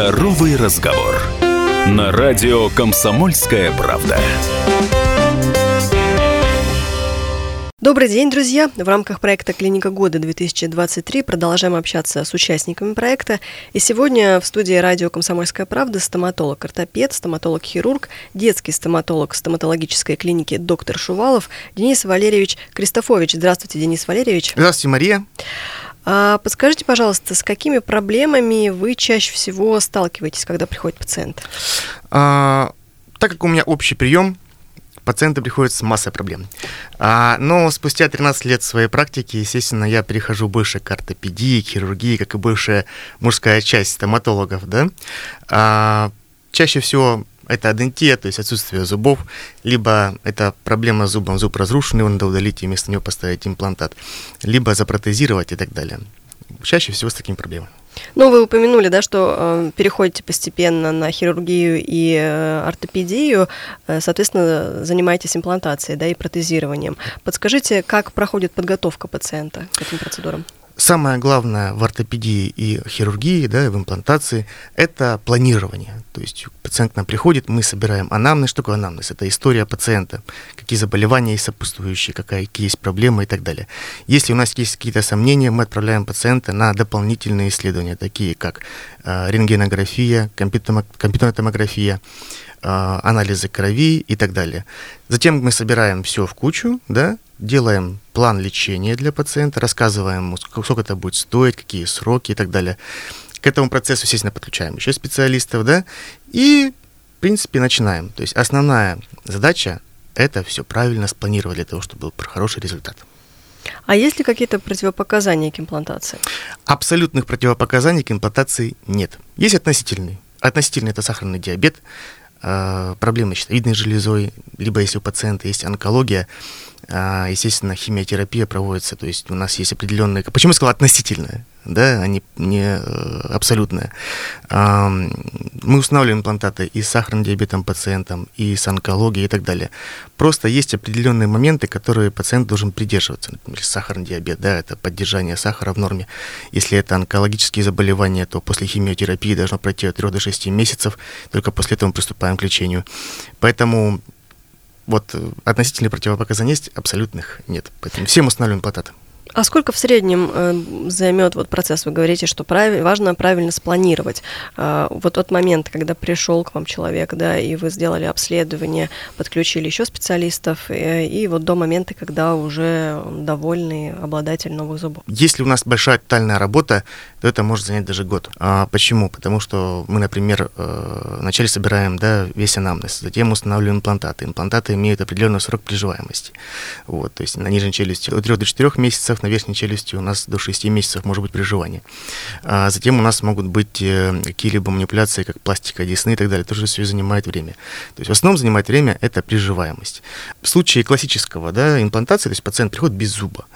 Здоровый разговор. На радио «Комсомольская правда». Добрый день, друзья! В рамках проекта «Клиника года-2023» продолжаем общаться с участниками проекта. И сегодня в студии радио «Комсомольская правда» стоматолог-ортопед, стоматолог-хирург, детский стоматолог стоматологической клиники «Доктор Шувалов» Денис Валерьевич Кристофович. Здравствуйте, Денис Валерьевич. Здравствуйте, Мария. А, подскажите, пожалуйста, с какими проблемами вы чаще всего сталкиваетесь, когда приходит пациент? А, так как у меня общий прием, пациенты приходят с массой проблем. А, но спустя 13 лет своей практики, естественно, я перехожу больше к ортопедии, хирургии, как и большая мужская часть стоматологов, да. А, чаще всего это адентия, то есть отсутствие зубов, либо это проблема с зубом, зуб разрушен, его надо удалить и вместо него поставить имплантат, либо запротезировать и так далее. Чаще всего с такими проблемами. Ну, вы упомянули, да, что э, переходите постепенно на хирургию и э, ортопедию, э, соответственно, занимаетесь имплантацией, да, и протезированием. Подскажите, как проходит подготовка пациента к этим процедурам? Самое главное в ортопедии и хирургии, да, в имплантации, это планирование. То есть пациент к нам приходит, мы собираем анамнез. Что такое анамнез? Это история пациента, какие заболевания есть сопутствующие, какие есть проблемы и так далее. Если у нас есть какие-то сомнения, мы отправляем пациента на дополнительные исследования, такие как э, рентгенография, компьютерная томография, э, анализы крови и так далее. Затем мы собираем все в кучу, да, делаем план лечения для пациента, рассказываем ему, сколько это будет стоить, какие сроки и так далее. К этому процессу, естественно, подключаем еще специалистов, да, и, в принципе, начинаем. То есть основная задача – это все правильно спланировать для того, чтобы был хороший результат. А есть ли какие-то противопоказания к имплантации? Абсолютных противопоказаний к имплантации нет. Есть относительные. Относительный – это сахарный диабет, э, проблемы с щитовидной железой, либо если у пациента есть онкология, а, естественно, химиотерапия проводится, то есть у нас есть определенные... Почему я сказал относительная, да, а не, не э, абсолютная? Мы устанавливаем имплантаты и с сахарным диабетом пациентам, и с онкологией и так далее. Просто есть определенные моменты, которые пациент должен придерживаться. Например, сахарный диабет, да, это поддержание сахара в норме. Если это онкологические заболевания, то после химиотерапии должно пройти от 3 до 6 месяцев, только после этого мы приступаем к лечению. Поэтому вот э, относительно противопоказаний абсолютных нет. Поэтому всем устанавливаем плататы. А сколько в среднем э, займет вот процесс? Вы говорите, что прав... важно правильно спланировать. Э, вот тот момент, когда пришел к вам человек, да, и вы сделали обследование, подключили еще специалистов, э, и вот до момента, когда уже довольный обладатель новых зубов. Если у нас большая тотальная работа, то это может занять даже год. А почему? Потому что мы, например, э, вначале собираем да, весь анамнез, затем устанавливаем имплантаты. Имплантаты имеют определенный срок приживаемости. Вот, то есть на нижней челюсти от 3 до 4 месяцев, на верхней челюсти у нас до 6 месяцев может быть приживание. А затем у нас могут быть э, какие-либо манипуляции, как пластика десны и так далее. Тоже все занимает время. То есть в основном занимает время это приживаемость. В случае классического да, имплантации, то есть пациент приходит без зуба,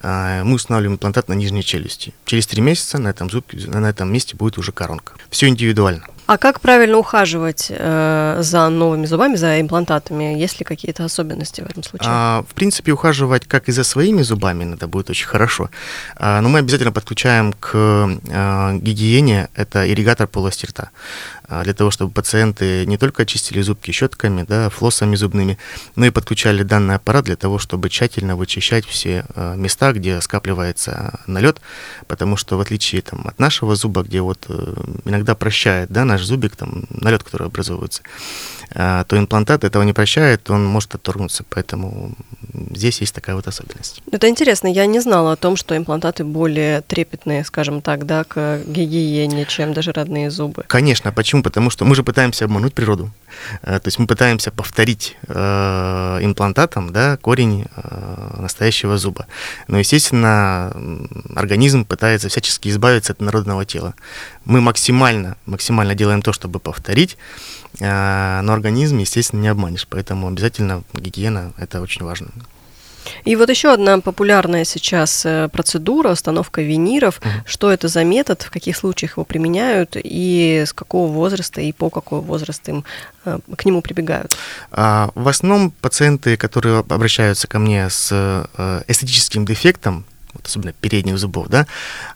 а, мы устанавливаем имплантат на нижней челюсти. Через 3 месяца на этом, зуб, на этом месте будет уже коронка. Все индивидуально. А как правильно ухаживать э, за новыми зубами, за имплантатами? Есть ли какие-то особенности в этом случае? А, в принципе, ухаживать как и за своими зубами, это будет очень хорошо. А, но мы обязательно подключаем к а, гигиене это ирригатор полости рта. А, для того, чтобы пациенты не только очистили зубки щетками, да, флоссами зубными, но и подключали данный аппарат для того, чтобы тщательно вычищать все а, места, где скапливается налет, потому что в отличие там, от нашего зуба, где вот э, иногда прощает да, наш зубик, там, налет, который образовывается, а, то имплантат этого не прощает, он может отторгнуться, поэтому здесь есть такая вот особенность. Это интересно, я не знала о том, что имплантаты более трепетные, скажем так, да, к гигиене, чем даже родные зубы. Конечно, почему? Потому что мы же пытаемся обмануть природу. Э, то есть мы пытаемся повторить э, имплантатом да, корень э, настоящего зуба. Но, естественно, организм пытается всячески избавиться от народного тела. Мы максимально, максимально делаем то, чтобы повторить, но организм, естественно, не обманешь. Поэтому обязательно гигиена – это очень важно. И вот еще одна популярная сейчас э, процедура установка виниров. Угу. Что это за метод, в каких случаях его применяют и с какого возраста и по какой возраст им э, к нему прибегают? А, в основном пациенты, которые обращаются ко мне с э, эстетическим дефектом, вот особенно передних зубов, да,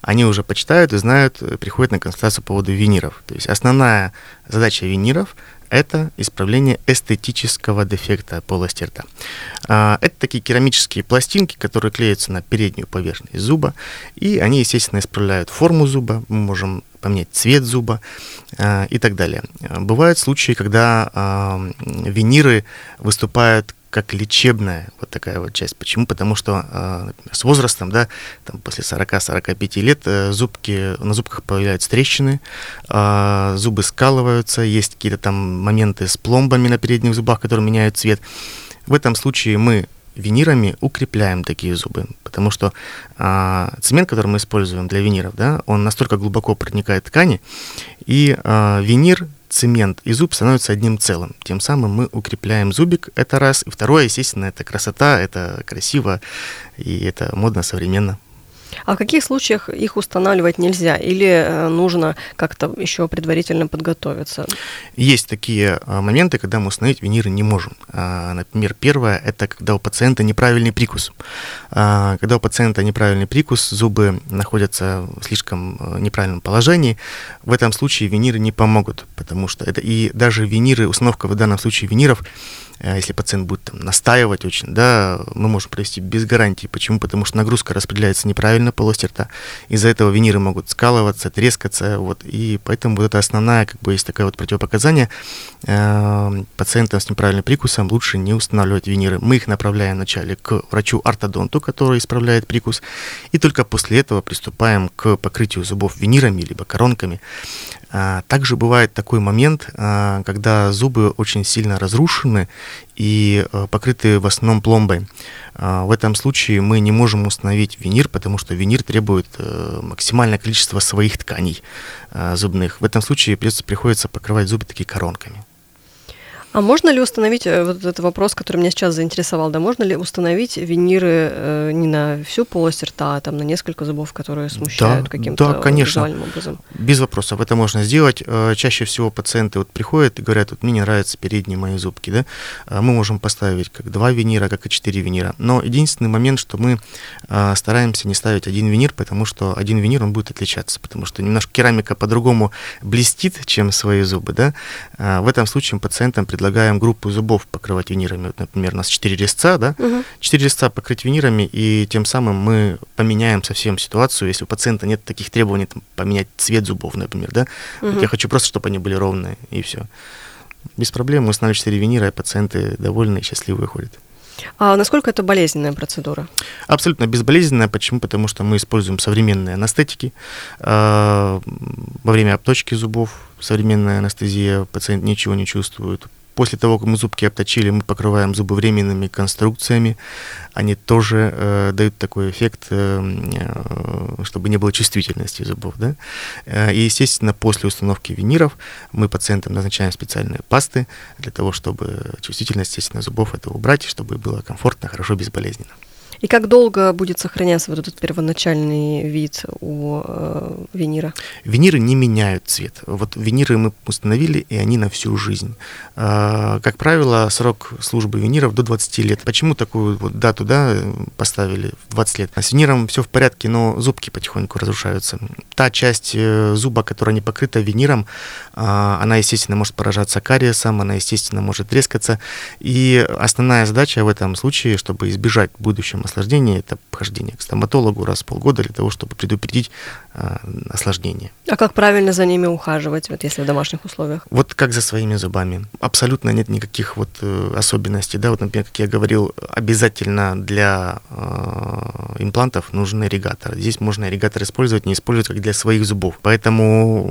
они уже почитают и знают, э, приходят на консультацию по поводу виниров. То есть основная задача виниров – это исправление эстетического дефекта полости рта. А, это такие керамические пластинки, которые клеятся на переднюю поверхность зуба, и они, естественно, исправляют форму зуба, мы можем поменять цвет зуба э, и так далее. Бывают случаи, когда виниры выступают как лечебная вот такая вот часть. Почему? Потому что э, с возрастом, да, там после 40-45 лет э, зубки, на зубках появляются трещины, э, зубы скалываются, есть какие-то там моменты с пломбами на передних зубах, которые меняют цвет. В этом случае мы винирами укрепляем такие зубы, потому что а, цемент, который мы используем для виниров, да, он настолько глубоко проникает в ткани, и а, винир, цемент и зуб становятся одним целым. Тем самым мы укрепляем зубик, это раз. И второе, естественно, это красота, это красиво, и это модно, современно. А в каких случаях их устанавливать нельзя или э, нужно как-то еще предварительно подготовиться? Есть такие а, моменты, когда мы установить виниры не можем. А, например, первое – это когда у пациента неправильный прикус. А, когда у пациента неправильный прикус, зубы находятся в слишком э, неправильном положении, в этом случае виниры не помогут, потому что это и даже виниры, установка в данном случае виниров Э, если пациент будет там, настаивать очень, да, мы можем провести без гарантии. Почему? Потому что нагрузка распределяется неправильно полости рта. Из-за этого виниры могут скалываться, трескаться, вот, и поэтому вот это основная, как бы, есть такое вот противопоказание. Э, пациентам с неправильным прикусом лучше не устанавливать виниры. Мы их направляем вначале к врачу-ортодонту, который исправляет прикус, и только после этого приступаем к покрытию зубов винирами либо коронками. А, также бывает такой момент, а, когда зубы очень сильно разрушены и э, покрыты в основном пломбой. А, в этом случае мы не можем установить винир, потому что винир требует э, максимальное количество своих тканей зубных. В этом случае приходится покрывать зубы такие коронками. А можно ли установить, э, вот этот вопрос, который меня сейчас заинтересовал, да, можно ли установить виниры э, не на всю полость рта, а там на несколько зубов, которые смущают да, каким-то да, конечно. визуальным образом? Без вопросов, это можно сделать. Э, чаще всего пациенты вот приходят и говорят, вот мне не нравятся передние мои зубки, да, а мы можем поставить как два винира, как и четыре винира. Но единственный момент, что мы э, стараемся не ставить один винир, потому что один винир, он будет отличаться, потому что немножко керамика по-другому блестит, чем свои зубы, да. В этом случае пациентам предлагаем предлагаем группу зубов покрывать винирами. Вот, например, у нас 4 резца, да? Угу. 4 резца покрыть винирами, и тем самым мы поменяем совсем ситуацию. Если у пациента нет таких требований, там, поменять цвет зубов, например, да? Угу. Вот я хочу просто, чтобы они были ровные, и все. Без проблем мы устанавливаем 4 винира, и пациенты довольны и счастливы выходят. А насколько это болезненная процедура? Абсолютно безболезненная. Почему? Потому что мы используем современные анестетики. Э, во время обточки зубов современная анестезия, пациент ничего не чувствует. После того, как мы зубки обточили, мы покрываем зубы временными конструкциями. Они тоже э, дают такой эффект, э, э, чтобы не было чувствительности зубов. Да? Э, и, естественно, после установки виниров мы пациентам назначаем специальные пасты для того, чтобы чувствительность, естественно, зубов это убрать, чтобы было комфортно, хорошо, безболезненно. И как долго будет сохраняться вот этот первоначальный вид у э, винира? Виниры не меняют цвет. Вот виниры мы установили, и они на всю жизнь. Э, как правило, срок службы виниров до 20 лет. Почему такую вот дату да, поставили 20 лет? С виниром все в порядке, но зубки потихоньку разрушаются. Та часть э, зуба, которая не покрыта виниром, э, она, естественно, может поражаться кариесом, она, естественно, может трескаться. И основная задача в этом случае, чтобы избежать в будущем осложнения, это похождение к стоматологу раз в полгода для того, чтобы предупредить э, осложнения. А как правильно за ними ухаживать, вот если в домашних условиях? Вот как за своими зубами. Абсолютно нет никаких вот э, особенностей. Да? Вот, например, как я говорил, обязательно для э, имплантов нужен ирригатор. Здесь можно ирригатор использовать, не использовать как для своих зубов. Поэтому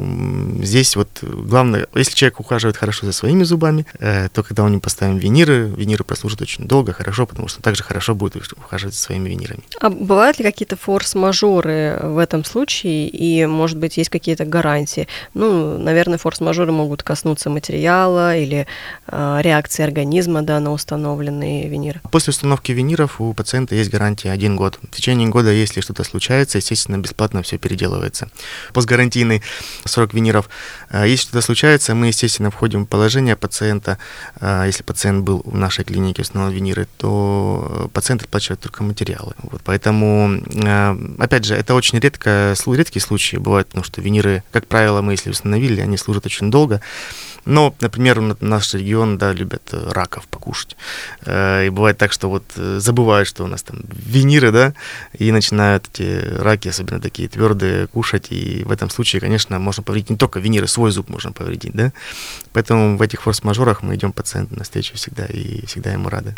здесь вот главное, если человек ухаживает хорошо за своими зубами, э, то когда мы поставим виниры, виниры прослужат очень долго, хорошо, потому что также хорошо будет ухаживать пользоваться своими винирами. А бывают ли какие-то форс-мажоры в этом случае? И, может быть, есть какие-то гарантии? Ну, наверное, форс-мажоры могут коснуться материала или э, реакции организма да, на установленные виниры. После установки виниров у пациента есть гарантия один год. В течение года, если что-то случается, естественно, бесплатно все переделывается. Постгарантийный срок виниров. Э, если что-то случается, мы, естественно, входим в положение пациента. Э, если пациент был в нашей клинике, установил виниры, то пациент оплачивает только материалы. Вот, поэтому, опять же, это очень редко, редкие случаи бывают, потому что виниры, как правило, мы если установили, они служат очень долго. Но, например, наш регион, да, любят э, раков покушать. Э, и бывает так, что вот э, забывают, что у нас там виниры, да, и начинают эти раки, особенно такие твердые, кушать. И в этом случае, конечно, можно повредить не только виниры, свой зуб можно повредить, да. Поэтому в этих форс-мажорах мы идем пациенту на встречу всегда и всегда ему рады.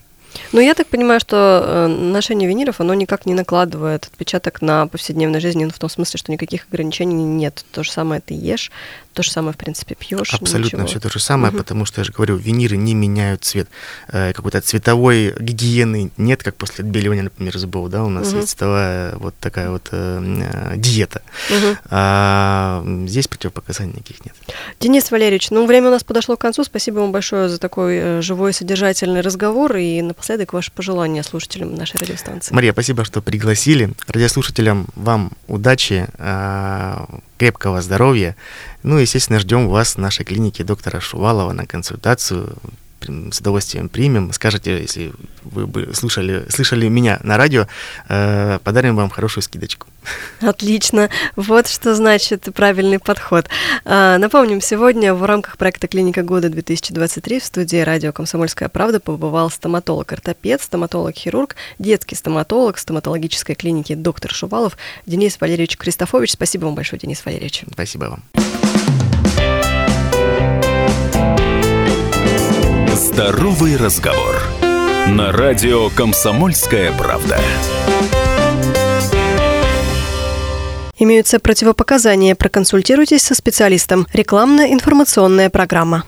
Но я так понимаю, что э, ношение виниров, оно никак не накладывает отпечаток на повседневной жизни, ну, в том смысле, что никаких ограничений нет. То же самое ты ешь, то же самое, в принципе, пьешь. Абсолютно ничего. все то же самое, угу. потому что я же говорю, виниры не меняют цвет. Э, какой-то цветовой гигиены нет, как после отбеливания, например, зубов, да, у нас угу. есть цветовая вот такая вот э, э, диета. Угу. А здесь противопоказаний никаких нет. Денис Валерьевич, ну, время у нас подошло к концу. Спасибо вам большое за такой живой, содержательный разговор и напоследок ваши пожелания слушателям нашей радиостанции. Мария, спасибо, что пригласили. Радиослушателям вам удачи, а, крепкого здоровья. Ну естественно, ждем вас в нашей клинике доктора Шувалова на консультацию с удовольствием примем. Скажите, если вы бы слушали, слышали меня на радио, э, подарим вам хорошую скидочку. Отлично. Вот что значит правильный подход. Э, напомним, сегодня в рамках проекта «Клиника года 2023» в студии радио «Комсомольская правда» побывал стоматолог-ортопед, стоматолог-хирург, детский стоматолог стоматологической клиники доктор Шувалов Денис Валерьевич Кристофович. Спасибо вам большое, Денис Валерьевич. Спасибо вам. Здоровый разговор. На радио «Комсомольская правда». Имеются противопоказания. Проконсультируйтесь со специалистом. Рекламно-информационная программа.